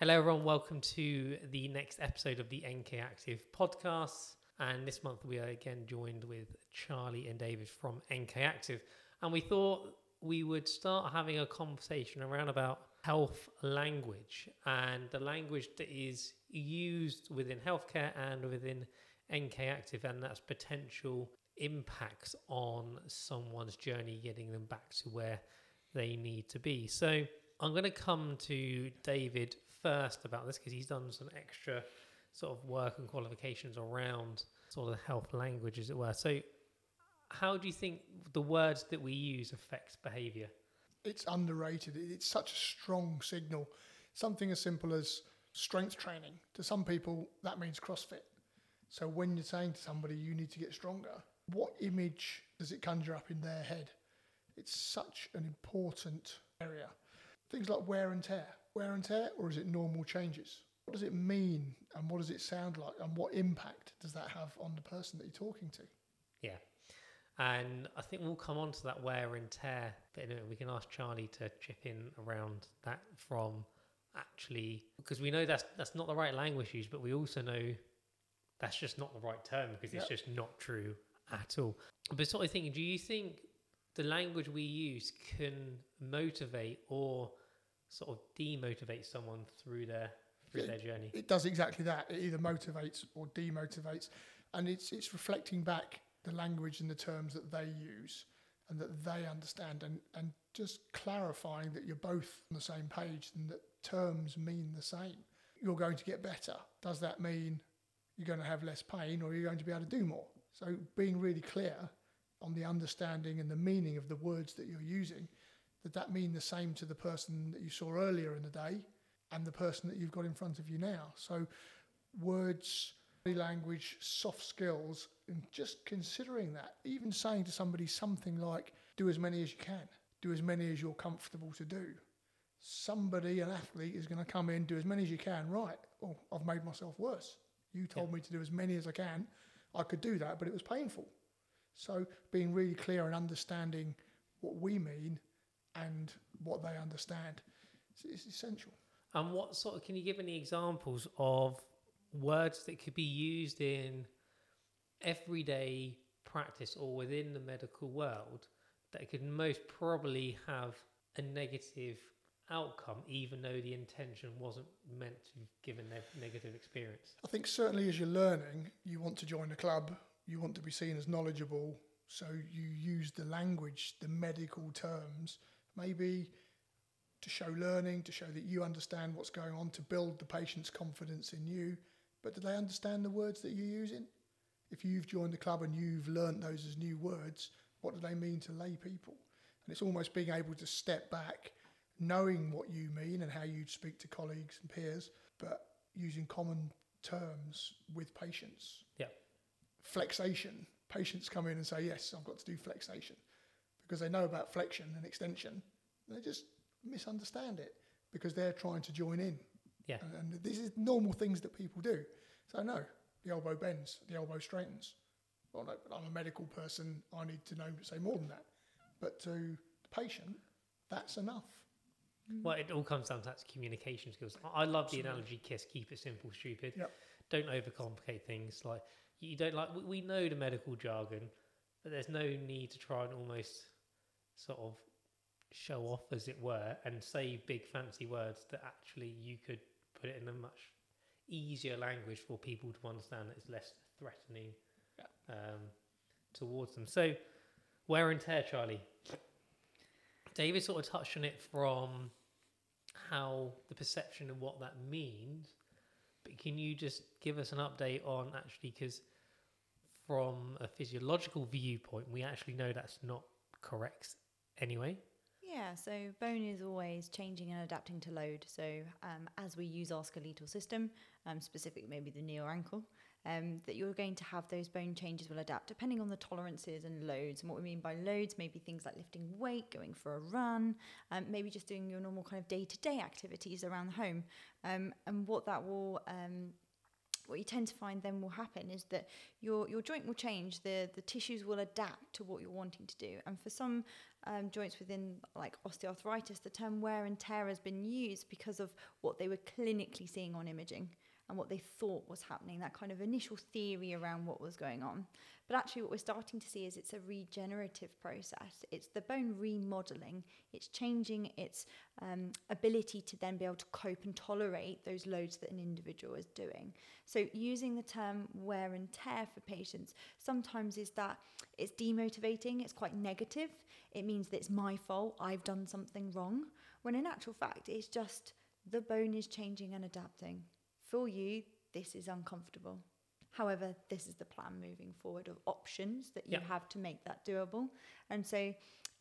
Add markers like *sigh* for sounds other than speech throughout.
Hello, everyone. Welcome to the next episode of the NK Active podcast. And this month we are again joined with Charlie and David from NK Active. And we thought we would start having a conversation around about health language and the language that is used within healthcare and within NK Active and that's potential impacts on someone's journey getting them back to where they need to be. So I'm going to come to David first about this because he's done some extra sort of work and qualifications around sort of health language, as it were. So, how do you think the words that we use affects behaviour? It's underrated. It's such a strong signal. Something as simple as strength training. To some people, that means CrossFit. So when you're saying to somebody you need to get stronger, what image does it conjure up in their head? It's such an important area. Things like wear and tear. Wear and tear, or is it normal changes? What does it mean and what does it sound like and what impact does that have on the person that you're talking to? Yeah. And I think we'll come on to that wear and tear but We can ask Charlie to chip in around that from actually because we know that's that's not the right language used, but we also know that's just not the right term because yep. it's just not true at all. But sort of thinking, do you think the language we use can motivate or sort of demotivate someone through their through their journey? It does exactly that. It either motivates or demotivates, and it's it's reflecting back the language and the terms that they use and that they understand, and and just clarifying that you're both on the same page and that terms mean the same. You're going to get better. Does that mean you're going to have less pain, or you're going to be able to do more? So being really clear on the understanding and the meaning of the words that you're using, that that mean the same to the person that you saw earlier in the day and the person that you've got in front of you now. So words, body language, soft skills, and just considering that, even saying to somebody something like, do as many as you can, do as many as you're comfortable to do. Somebody, an athlete, is going to come in, do as many as you can. Right. Oh, I've made myself worse. You told yeah. me to do as many as I can. I could do that, but it was painful. So being really clear and understanding what we mean and what they understand is essential. And what sort of can you give any examples of words that could be used in everyday practice or within the medical world that could most probably have a negative outcome, even though the intention wasn't meant to give a negative experience? I think certainly as you're learning, you want to join a club, you want to be seen as knowledgeable, so you use the language, the medical terms, maybe to show learning, to show that you understand what's going on, to build the patient's confidence in you. But do they understand the words that you're using? If you've joined the club and you've learnt those as new words, what do they mean to lay people? And it's almost being able to step back, knowing what you mean and how you'd speak to colleagues and peers, but using common terms with patients. Yeah. Flexation. Patients come in and say, Yes, I've got to do flexation because they know about flexion and extension. They just misunderstand it because they're trying to join in. Yeah. And, and this is normal things that people do. So no, the elbow bends, the elbow straightens. Well, no, but I'm a medical person. I need to know say more than that. But to the patient, that's enough. Mm. Well, it all comes down to that communication skills. I love the analogy kiss, keep it simple, stupid. Yep. Don't overcomplicate things. Like you don't like we know the medical jargon, but there's no need to try and almost sort of show off, as it were, and say big fancy words that actually you could put it in a much easier language for people to understand that it's less threatening yeah. um, towards them. So, wear and tear, Charlie. David sort of touched on it from how the perception of what that means, but can you just give us an update on actually because from a physiological viewpoint, we actually know that's not correct anyway. Yeah, so bone is always changing and adapting to load. So um, as we use our skeletal system, um, specifically maybe the knee or ankle, um, that you're going to have those bone changes will adapt depending on the tolerances and loads. And what we mean by loads, maybe things like lifting weight, going for a run, um, maybe just doing your normal kind of day-to-day activities around the home. Um, and what that will um, what you tend to find then will happen is that your your joint will change. The the tissues will adapt to what you're wanting to do. And for some um, joints within like osteoarthritis, the term wear and tear has been used because of what they were clinically seeing on imaging and what they thought was happening, that kind of initial theory around what was going on. But actually, what we're starting to see is it's a regenerative process. It's the bone remodeling, it's changing its um, ability to then be able to cope and tolerate those loads that an individual is doing. So, using the term wear and tear for patients sometimes is that it's demotivating, it's quite negative. It means that it's my fault, I've done something wrong. When in actual fact, it's just the bone is changing and adapting. For you, this is uncomfortable. However, this is the plan moving forward of options that you have to make that doable. And so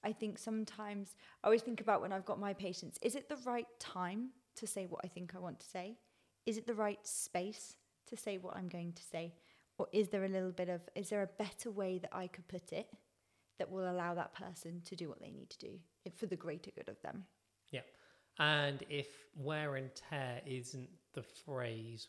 I think sometimes I always think about when I've got my patients is it the right time to say what I think I want to say? Is it the right space to say what I'm going to say? Or is there a little bit of, is there a better way that I could put it that will allow that person to do what they need to do for the greater good of them? Yeah. And if wear and tear isn't the phrase,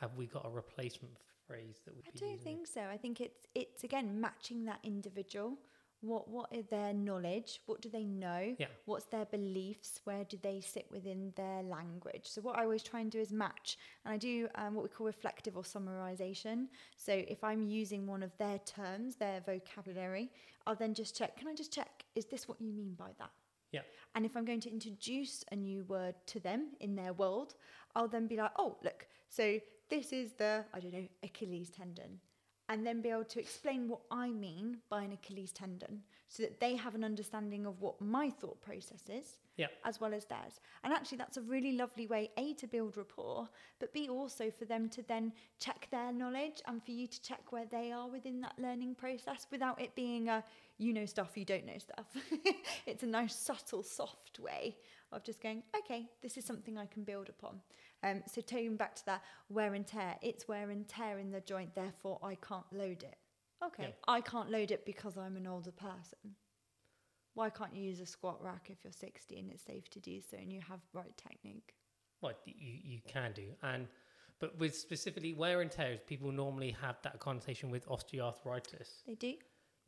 have we got a replacement phrase that we I don't using? think so. I think it's it's again matching that individual. What what is their knowledge? What do they know? Yeah. What's their beliefs? Where do they sit within their language? So what I always try and do is match, and I do um, what we call reflective or summarization. So if I'm using one of their terms, their vocabulary, I'll then just check. Can I just check? Is this what you mean by that? Yeah. And if I'm going to introduce a new word to them in their world, I'll then be like, oh, look, so this is the, I don't know, Achilles tendon. And then be able to explain what I mean by an Achilles tendon so that they have an understanding of what my thought process is Yeah. as well as theirs. And actually, that's a really lovely way, A, to build rapport, but B, also for them to then check their knowledge and for you to check where they are within that learning process without it being a you know stuff, you don't know stuff. *laughs* it's a nice, subtle, soft way of just going, okay, this is something I can build upon. Um, so, taking back to that wear and tear, it's wear and tear in the joint, therefore I can't load it. Okay, Yeah. I can't load it because I'm an older person. Why can't you use a squat rack if you're 60 and it's safe to do so and you have right technique? Well, you, you can do. And but with specifically wear and tears, people normally have that connotation with osteoarthritis. They do.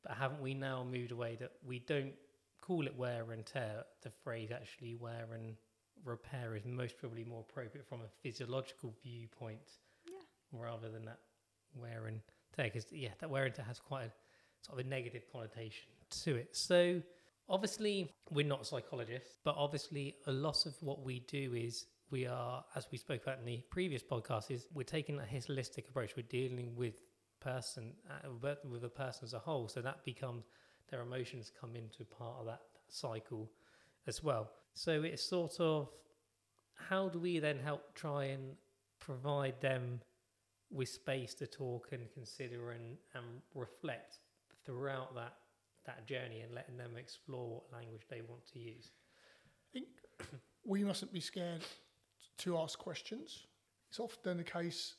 But haven't we now moved away that we don't call it wear and tear? The phrase actually wear and repair is most probably more appropriate from a physiological viewpoint Yeah. rather than that wear and tear. Because, yeah, that wear and tear has quite a sort of a negative connotation to it. So, obviously, we're not psychologists, but obviously, a lot of what we do is we are, as we spoke about in the previous podcast, is we're taking a holistic approach. We're dealing with person uh, with- with a person as a whole. So that becomes their emotions come into part of that cycle as well. So it's sort of how do we then help try and provide them with space to talk and consider and, and reflect throughout that that journey and letting them explore what language they want to use. I think *coughs* we mustn't be scared to ask questions. It's often the case,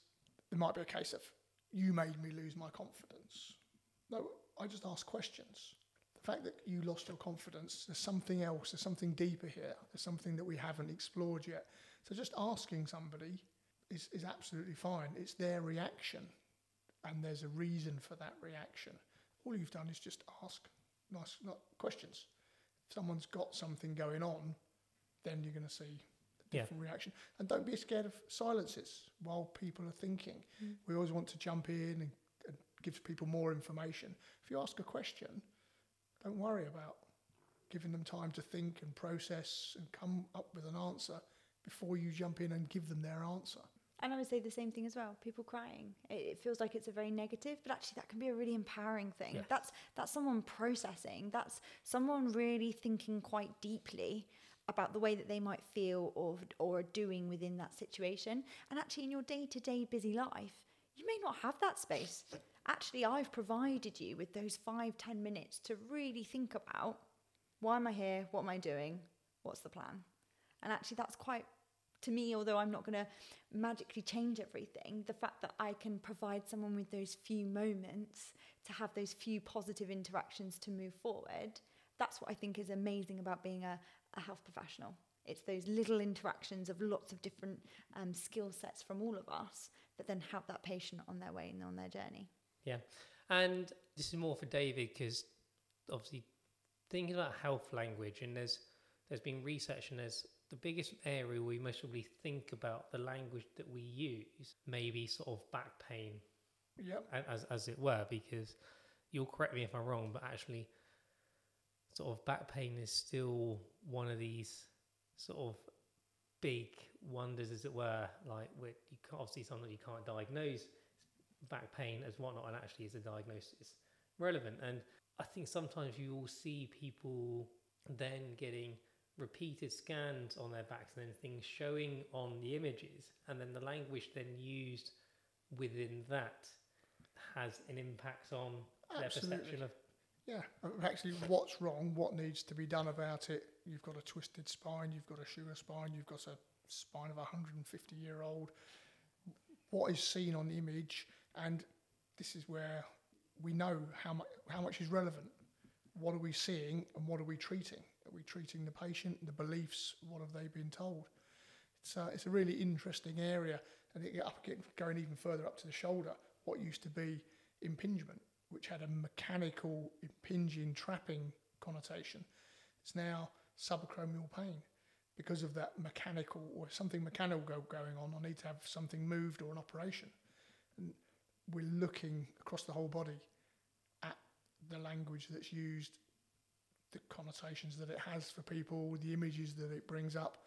there might be a case of, you made me lose my confidence. No, I just ask questions. The fact that you lost your confidence, there's something else, there's something deeper here, there's something that we haven't explored yet. So just asking somebody is, is absolutely fine. It's their reaction, and there's a reason for that reaction. All you've done is just ask nice not questions. If someone's got something going on, then you're going to see a Yeah. different reaction. And don't be scared of silences while people are thinking. Mm. We always want to jump in and, and give people more information. If you ask a question, don't worry about giving them time to think and process and come up with an answer before you jump in and give them their answer. And I would say the same thing as well. People crying. It, it feels like it's a very negative, but actually that can be a really empowering thing. Yeah. That's that's someone processing. That's someone really thinking quite deeply about the way that they might feel or or are doing within that situation. And actually in your day-to-day busy life, you may not have that space. Actually, I've provided you with those five, ten minutes to really think about why am I here? What am I doing? What's the plan? And actually that's quite to me, although I'm not going to magically change everything, the fact that I can provide someone with those few moments to have those few positive interactions to move forward, that's what I think is amazing about being a, a health professional. It's those little interactions of lots of different um, skill sets from all of us that then help that patient on their way and on their journey. And this is more for David because obviously thinking about health language and there's there's been research and there's the biggest area we most probably think about the language that we use maybe sort of back pain Yep. as as it were because you'll correct me if I'm wrong but actually sort of back pain is still one of these sort of big wonders as it were like with you can't obviously something you can't diagnose back pain as whatnot and actually is a diagnosis relevant and I think sometimes you will see people then getting repeated scans on their backs and then things showing on the images and then the language then used within that has an impact on their Absolutely. perception of Yeah, actually what's wrong, what needs to be done about it. You've got a twisted spine, you've got a sugar spine, you've got a spine of a 150 year old. What is seen on the image, and this is where we know how much how much is relevant. What are we seeing, and what are we treating? Are we treating the patient, the beliefs? What have they been told? It's a, it's a really interesting area, and it, up, going even further up to the shoulder. What used to be impingement, which had a mechanical impinging trapping connotation. It's now subacromial pain because of that mechanical or something mechanical go, going on. I need to have something moved or an operation. And we're looking across the whole body at the language that's used, the connotations that it has for people, the images that it brings up,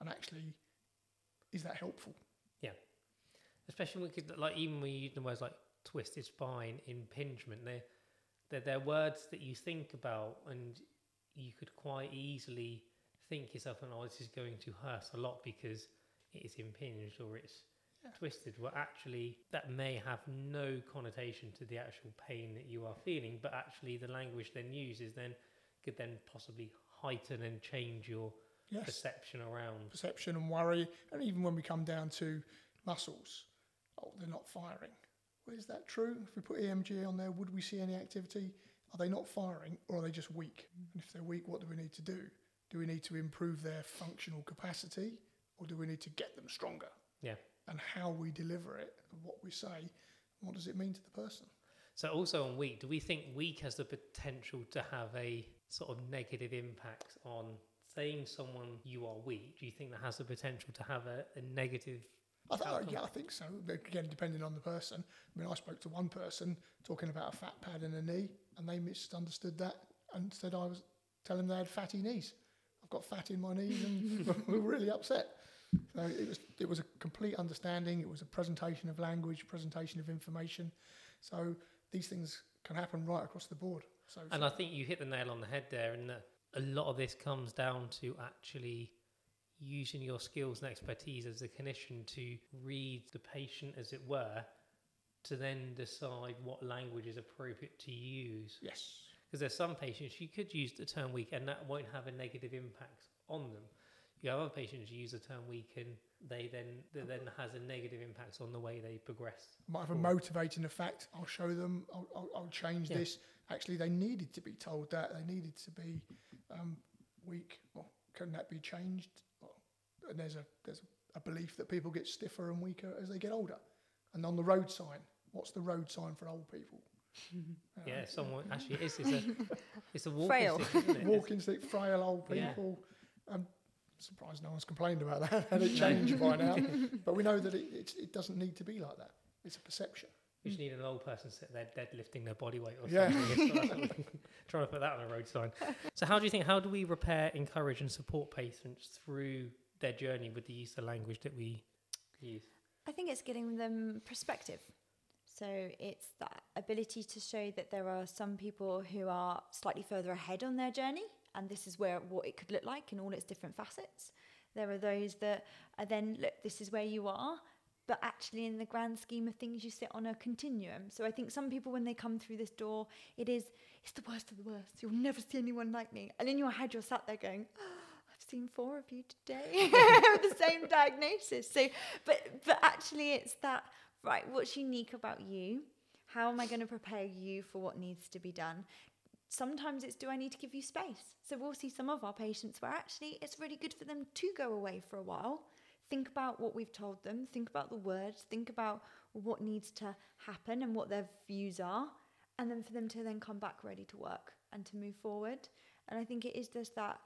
and actually, is that helpful? Yeah, especially when we could like even when you use the words like twisted spine impingement they're, they're they're words that you think about and you could quite easily think yourself oh this is going to hurt a lot because it is impinged or it's. Twisted well actually that may have no connotation to the actual pain that you are feeling but actually the language then used is then could then possibly heighten and change your Yes. perception around perception and worry, and even when we come down to muscles, oh, they're not firing. Well, is that true? If we put EMG on there, would we see any activity? Are they not firing, or are they just weak? And if they're weak, what do we need to do? Do we need to improve their functional capacity, or do we need to get them stronger? Yeah. And how we deliver it, and what we say, what does it mean to the person? So also on weak, do we think weak has the potential to have a sort of negative impact on saying someone you are weak? Do you think that has the potential to have a, a negative? I th- yeah, I think so. Again, depending on the person. I mean, I spoke to one person talking about a fat pad in a knee, and they misunderstood that and said I was telling them they had fatty knees. I've got fat in my knees, and *laughs* we were really upset. So it was it was a complete understanding. It was a presentation of language, presentation of information. So these things can happen right across the board. So And I think you hit the nail on the head there, and that a lot of this comes down to actually using your skills and expertise as a clinician to read the patient, as it were, to then decide what language is appropriate to use. yes, Because there's some patients you could use the term weak and that won't have a negative impact on them. You have other patients you use the term weak and they then that then has a negative impact on the way they progress. might have a motivating effect. I'll show them. I'll, I'll, I'll change Yeah. this. Actually, they needed to be told that. They needed to be um, weak. Well, can that be changed? Well, and there's a there's a belief that people get stiffer and weaker as they get older. And on the road sign, what's the road sign for old people? Uh, *laughs* Yeah, someone actually it is it's a it's a walking Frail. stick, isn't it? *laughs* Walking stick, frail old Yeah. people. I'm surprised no one's complained about that. *laughs* Had it changed by now? *laughs* But we know that it, it it doesn't need to be like that. It's a perception. You just need an old person sit there deadlifting their body weight or Yeah. something. *laughs* Trying to put that on a road sign. So how do you think how do we repair, encourage and support patients through their journey with the use of language that we use? I think it's getting them perspective. So it's that ability to show that there are some people who are slightly further ahead on their journey, and this is where what it could look like in all its different facets. There are those that are then look, this is where you are, but actually in the grand scheme of things, you sit on a continuum. So I think some people when they come through this door, it is it's the worst of the worst. You'll never see anyone like me, and in your head you're sat there going. Oh, I've seen four of you today *laughs* with the same *laughs* diagnosis. So, but but actually, it's that right. What's unique about you? How am I going to prepare you for what needs to be done? Sometimes it's do I need to give you space? So we'll see some of our patients where actually it's really good for them to go away for a while, think about what we've told them, think about the words, think about what needs to happen and what their views are, and then for them to then come back ready to work and to move forward. And I think it is just that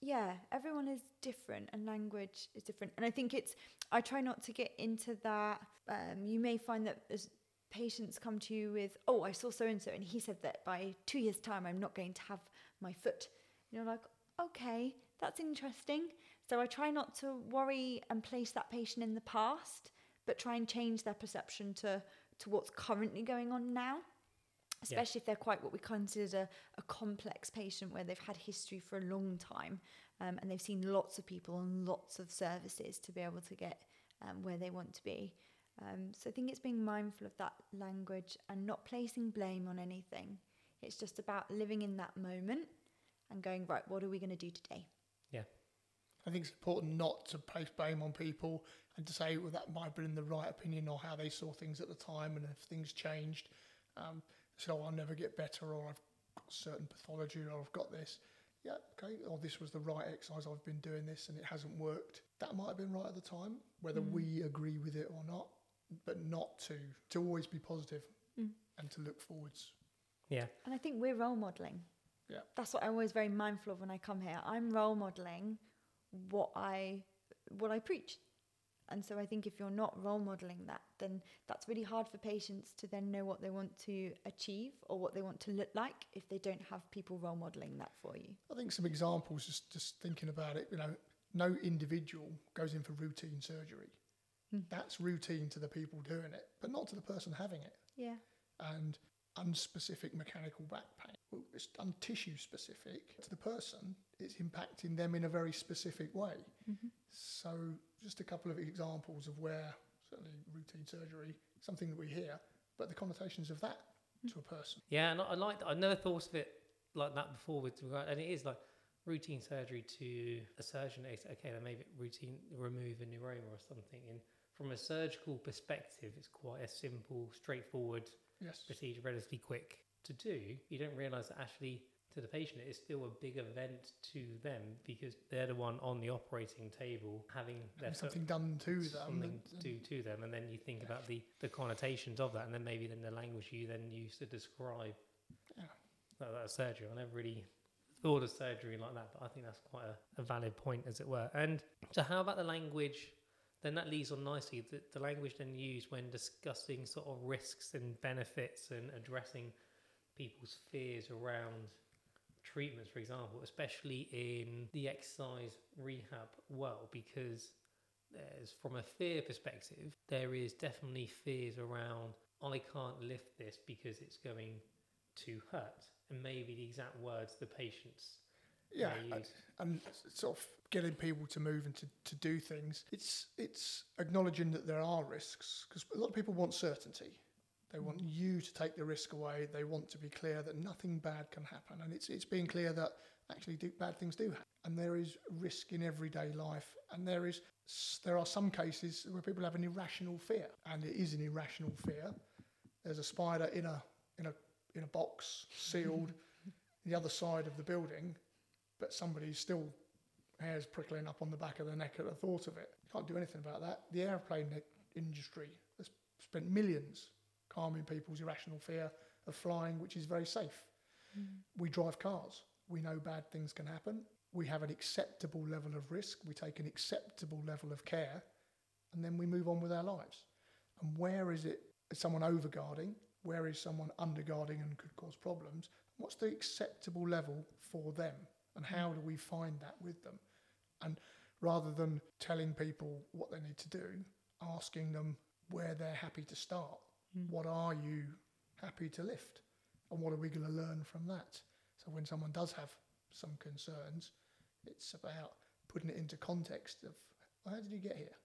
yeah, everyone is different and language is different. And I think it's, I try not to get into that. Um, you may find that patients come to you with, oh, I saw so and so, and he said that by two years' time, I'm not going to have my foot. And you're like, okay, that's interesting. So I try not to worry and place that patient in the past, but try and change their perception to, to what's currently going on now especially yeah. if they're quite what we consider a complex patient where they've had history for a long time um, and they've seen lots of people and lots of services to be able to get um, where they want to be. Um, so I think it's being mindful of that language and not placing blame on anything. It's just about living in that moment and going, right, what are we going to do today? Yeah. I think it's important not to place blame on people and to say, well, that might have been the right opinion or how they saw things at the time and if things changed. Um, so I'll never get better, or I've got certain pathology, or I've got this. Yeah, okay, or this was the right exercise, I've been doing this and it hasn't worked. That might have been right at the time, whether mm. we agree with it or not, but not to, to always be positive mm. and to look forwards. Yeah. And I think we're role modelling. Yeah. That's what I'm always very mindful of when I come here. I'm role modelling what I what I preach. And so I think if you're not role modeling that, then that's really hard for patients to then know what they want to achieve or what they want to look like if they don't have people role modeling that for you. I think some examples, just, just thinking about it, you know, no individual goes in for routine surgery. Mm. That's routine to the people doing it, but not to the person having it. Yeah. And unspecific mechanical back pain. Well, it's tissue specific to the person. It's impacting them in a very specific way. Mm-hmm. So, just a couple of examples of where certainly routine surgery, something that we hear, but the connotations of that mm-hmm. to a person. Yeah, and I like. I never thought of it like that before. With and it is like routine surgery to a surgeon. It's okay, they maybe routine remove a neuroma or something. And from a surgical perspective, it's quite a simple, straightforward yes. procedure relatively quick to do, you don't realise that actually to the patient it is still a big event to them because they're the one on the operating table having their something done to them something do to them and then you think yeah. about the the connotations of that and then maybe then the language you then use to describe yeah. that, that surgery I never really thought of surgery like that but I think that's quite a, a valid point as it were and so how about the language then that leads on nicely. The, the language then used when discussing sort of risks and benefits and addressing people's fears around treatments, for example, especially in the exercise rehab world, because there's from a fear perspective, there is definitely fears around I can't lift this because it's going to hurt, and maybe the exact words the patients yeah, and, and sort of getting people to move and to, to do things. It's it's acknowledging that there are risks because a lot of people want certainty. They want mm. you to take the risk away. They want to be clear that nothing bad can happen, and it's it's being clear that actually do, bad things do happen, and there is risk in everyday life, and there is there are some cases where people have an irrational fear, and it is an irrational fear. There's a spider in a in a in a box *laughs* sealed the other side of the building but somebody's still hairs prickling up on the back of the neck at the thought of it. You can't do anything about that. The airplane industry has spent millions calming people's irrational fear of flying, which is very safe. Mm. We drive cars. We know bad things can happen. We have an acceptable level of risk. We take an acceptable level of care, and then we move on with our lives. And where is it? Is someone overguarding? Where is someone underguarding and could cause problems? What's the acceptable level for them? And how do we find that with them? And rather than telling people what they need to do, asking them where they're happy to start. Mm. What are you happy to lift? And what are we going to learn from that? So when someone does have some concerns, it's about putting it into context of how did you get here?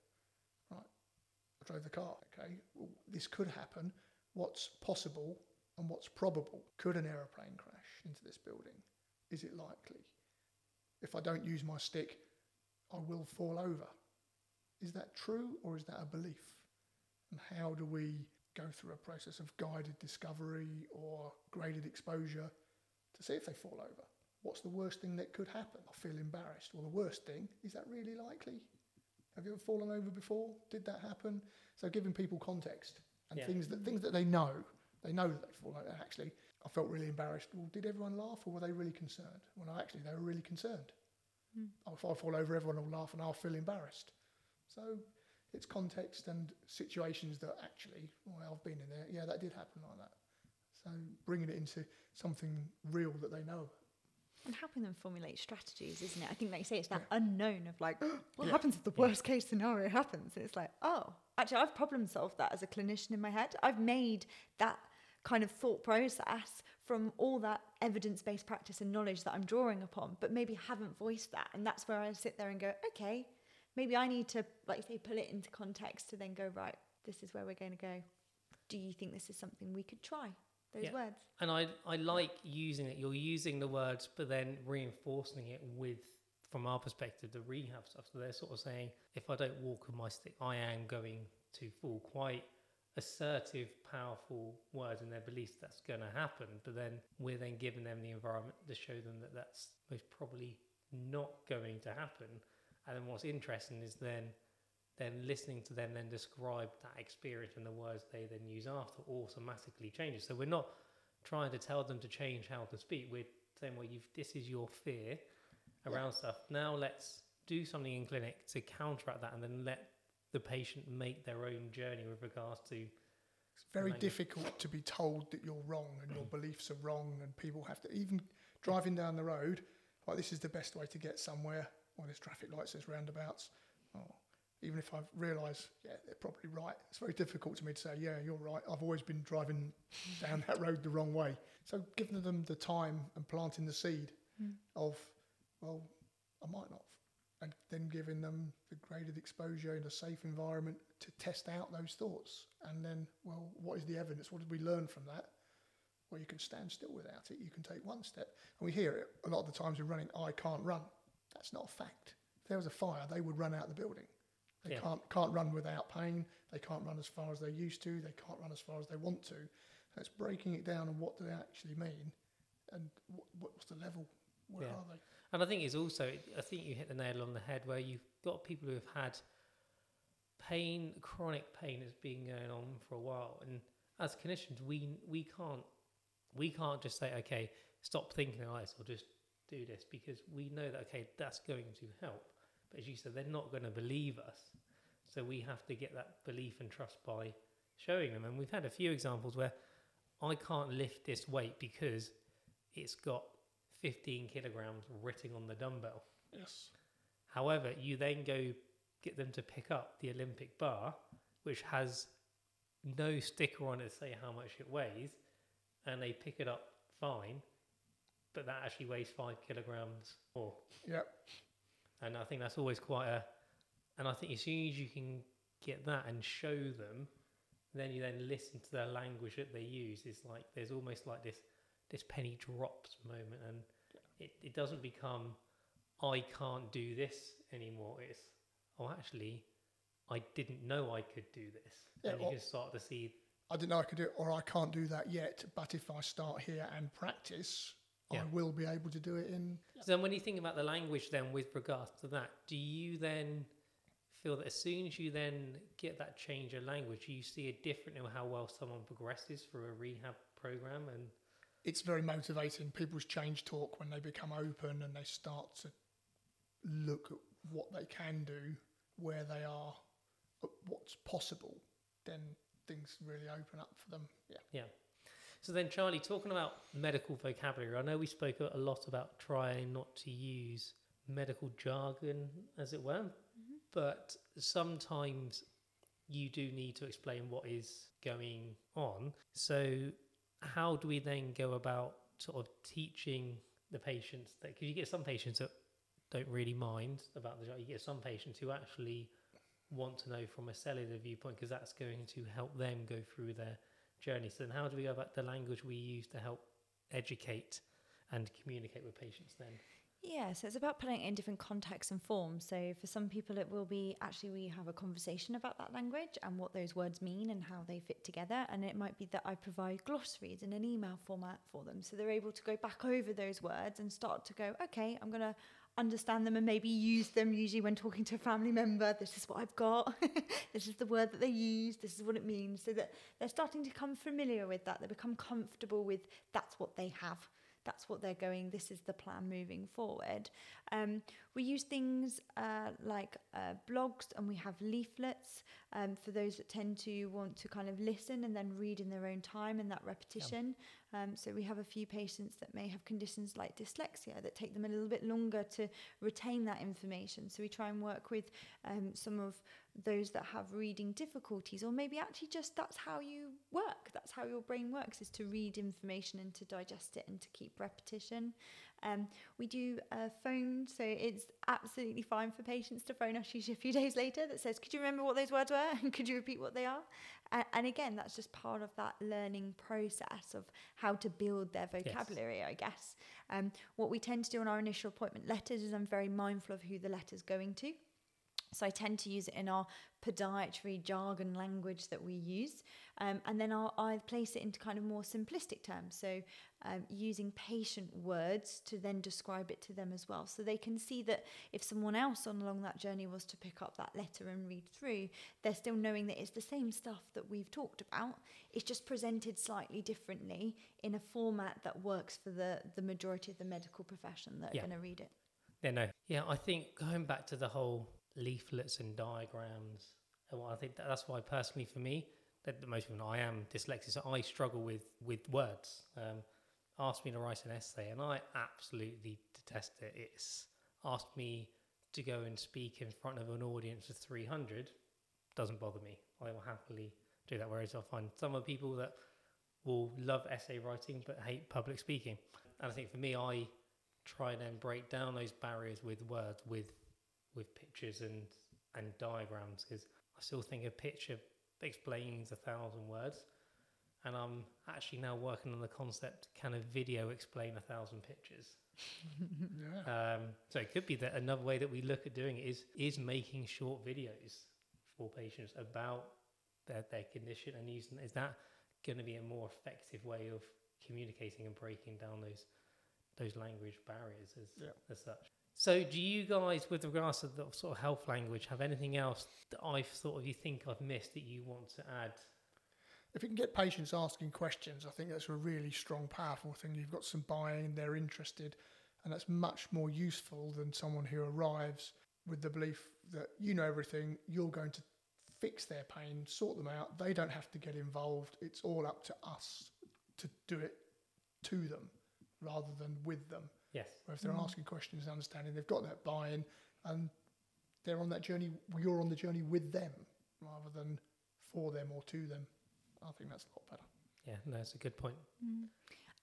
Right, I drove the car. Okay, well, this could happen. What's possible and what's probable? Could an aeroplane crash into this building? Is it likely? If I don't use my stick, I will fall over. Is that true or is that a belief? And how do we go through a process of guided discovery or graded exposure to see if they fall over. What's the worst thing that could happen? I feel embarrassed. Well, the worst thing, is that really likely? Have you ever fallen over before? Did that happen? So giving people context and Yeah. things that things that they know, they know that they've fallen over. Actually, I felt really embarrassed. Well, did everyone laugh or were they really concerned? Well, no, actually, they were really concerned. Mm. If I fall over, everyone will laugh and I'll feel embarrassed. So it's context and situations that actually, well, I've been in there. Yeah, that did happen like that. So bringing it into something real that they know. And helping them formulate strategies, isn't it? I think, like you say, it's that Yeah. unknown of like, *gasps* what Yeah. happens if the worst case scenario happens? And it's like, oh, actually, I've problem solved that as a clinician in my head. I've made that kind of thought process from all that evidence based practice and knowledge that I'm drawing upon, but maybe haven't voiced that. And that's where I sit there and go, okay, maybe I need to, like say, pull it into context to then go, right, this is where we're going to go. Do you think this is something we could try? Those Yeah. words. And I I like using it. You're using the words, but then reinforcing it with, from our perspective, the rehab stuff. So they're sort of saying, if I don't walk with my stick, I am going to fall. Quite assertive, powerful words in their beliefs that's going to happen. But then we're then giving them the environment to show them that that's most probably not going to happen. And then what's interesting is then then listening to them then describe that experience and the words they then use after automatically changes. So we're not trying to tell them to change how to speak. We're saying, well, you've this is your fear around stuff. Now let's do something in clinic to counteract that, and then let the patient make their own journey with regards to. It's very Language. difficult to be told that you're wrong and your beliefs are wrong, and people have to even driving down the road. Like this is the best way to get somewhere. Or there's traffic lights, there's roundabouts. Oh, even if I realise, yeah, they're probably right. It's very difficult to me to say, yeah, you're right. I've always been driving down that road the wrong way. So giving them the time and planting the seed Mm. of, well, I might not, and then giving them the graded exposure in a safe environment to test out those thoughts. And then, well, what is the evidence? What did we learn from that? Well, you can stand still without it. You can take one step. And we hear it a lot of the times we're running, I can't run. That's not a fact. If there was a fire, they would run out of the building. They Yeah. can't, can't run without pain. They can't run as far as they used to. They can't run as far as they want to. So it's breaking it down and what do they actually mean and what, what's the level? Where Yeah. are they? And I think it's also, I think you hit the nail on the head where you've got people who have had pain, chronic pain has been going on for a while, and as clinicians, we we can't we can't just say, okay, stop thinking like this or just do this because we know that okay, that's going to help. But as you said, they're not going to believe us, so we have to get that belief and trust by showing them. And we've had a few examples where I can't lift this weight because it's got 15 kilograms written on the dumbbell. Yes. However, you then go get them to pick up the Olympic bar, which has no sticker on it to say how much it weighs, and they pick it up fine, but that actually weighs five kilograms more. Yep. And I think that's always quite a. And I think as soon as you can get that and show them, then you then listen to the language that they use. It's like there's almost like this this penny drops moment, and it, it doesn't become I can't do this anymore. It's oh actually I didn't know I could do this, Yeah, and you can start to see I didn't know I could do it, or I can't do that yet. But if I start here and practice, Yeah. I will be able to do it in. So then when you think about the language then with regards to that, do you then feel that as soon as you then get that change of language, you see a difference in how well someone progresses through a rehab program and It's very motivating. People's change talk when they become open and they start to look at what they can do, where they are, what's possible. Then things really open up for them. Yeah. Yeah. so then Charlie talking about medical vocabulary, I know we spoke a a lot about trying not to use medical jargon as it were, mm-hmm. but sometimes you do need to explain what is going on. So how do we then go about sort of teaching the patients that because you get some patients that don't really mind about the job. You get some patients who actually want to know from a cellular viewpoint because that's going to help them go through their journey. So then how do we go about the language we use to help educate and communicate with patients then Yeah, so it's about putting it in different contexts and forms. So for some people, it will be actually we have a conversation about that language and what those words mean and how they fit together. And it might be that I provide glossaries in an email format for them. So they're able to go back over those words and start to go, okay, I'm going to understand them and maybe use them usually when talking to a family member this is what i've got *laughs* this is the word that they use this is what it means so that they're starting to become familiar with that they become comfortable with that's what they have that's what they're going this is the plan moving forward. Um, we use things uh, like uh, blogs and we have leaflets um, for those that tend to want to kind of listen and then read in their own time and that repetition. Um, so we have a few patients that may have conditions like dyslexia that take them a little bit longer to retain that information. So we try and work with um, some of those that have reading difficulties or maybe actually just that's how you work that's how your brain works is to read information and to digest it and to keep repetition. Um, we do a phone so it's absolutely fine for patients to phone us usually a few *laughs* days later that says could you remember what those words were? And *laughs* could you repeat what they are? And, and again that's just part of that learning process of how to build their vocabulary yes. i guess. Um, what we tend to do on our initial appointment letters is i'm very mindful of who the letter's going to so I tend to use it in our podiatry jargon language that we use. Um, and then I'll, i place it into kind of more simplistic terms. So um, using patient words to then describe it to them as well. So they can see that if someone else on along that journey was to pick up that letter and read through, they're still knowing that it's the same stuff that we've talked about. It's just presented slightly differently in a format that works for the, the majority of the medical profession that are going to read it. Yeah, no. Yeah, I think going back to the whole leaflets and diagrams. I think that that's why personally for me, that most people know I am dyslexic, so I struggle with with words. Um, me to write an essay, and I absolutely detest it. It's asked me to go and speak in front of an audience of 300 doesn't bother me. I will happily do that. Whereas I find some of the people that will love essay writing but hate public speaking. And I think for me, I try and then break down those barriers with words, with with pictures and and diagrams because I still think a picture explains a thousand words. And I'm actually now working on the concept can a video explain a thousand pictures? *laughs* yeah. Um, so it could be that another way that we look at doing it is is making short videos for patients about their, their condition and using is that going to be a more effective way of communicating and breaking down those those language barriers as, yeah. as such. So, do you guys, with regards to the sort of health language, have anything else that I've thought of you think I've missed that you want to add? If you can get patients asking questions, I think that's a really strong, powerful thing. You've got some buy-in; they're interested, and that's much more useful than someone who arrives with the belief that you know everything. You're going to fix their pain, sort them out. They don't have to get involved. It's all up to us to do it to them rather than with them. Yes. Where if they're mm. asking questions and understanding, they've got that buy-in, and they're on that journey. You're on the journey with them rather than for them or to them. I think that's a lot better. Yeah, no, that's a good point. Mm.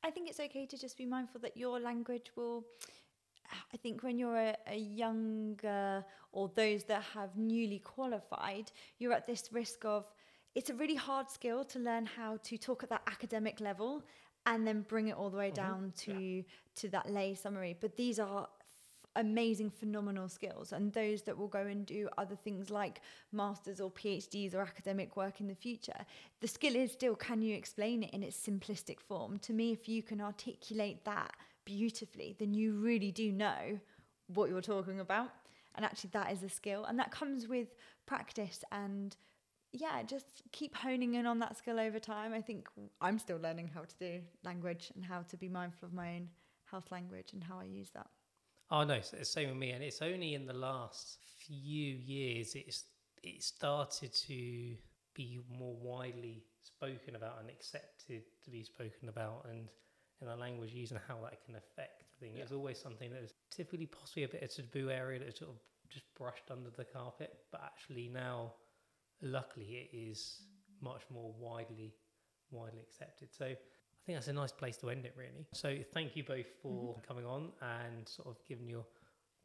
I think it's okay to just be mindful that your language will. I think when you're a, a, younger or those that have newly qualified, you're at this risk of it's a really hard skill to learn how to talk at that academic level and then bring it all the way mm-hmm. down to yeah. to that lay summary. But these are amazing phenomenal skills. And those that will go and do other things like masters or phds or academic work in the future the skill is still can you explain it in its simplistic form? To me if you can articulate that beautifully then you really do know what you're talking about. And actually that is a skill. And that comes with practice and yeah, just keep honing in on that skill over time. I think I'm still learning how to do language and how to be mindful of my own health language and how I use that. Oh no, it's the same with me, and it's only in the last few years it's it started to be more widely spoken about and accepted to be spoken about, and in the language using how that can affect things. Yeah. It's always something that is typically possibly a bit of a taboo area that's sort of just brushed under the carpet, but actually now luckily it is much more widely widely accepted. So I think that's a nice place to end it really. So thank you both for mm-hmm. coming on and sort of giving your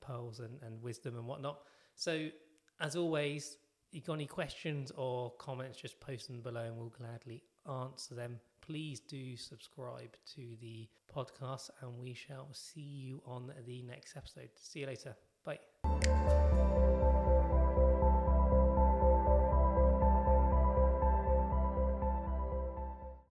pearls and, and wisdom and whatnot. So as always, you got any questions or comments, just post them below and we'll gladly answer them. please do subscribe to the podcast, and we shall see you on the next episode. See you later. Bye.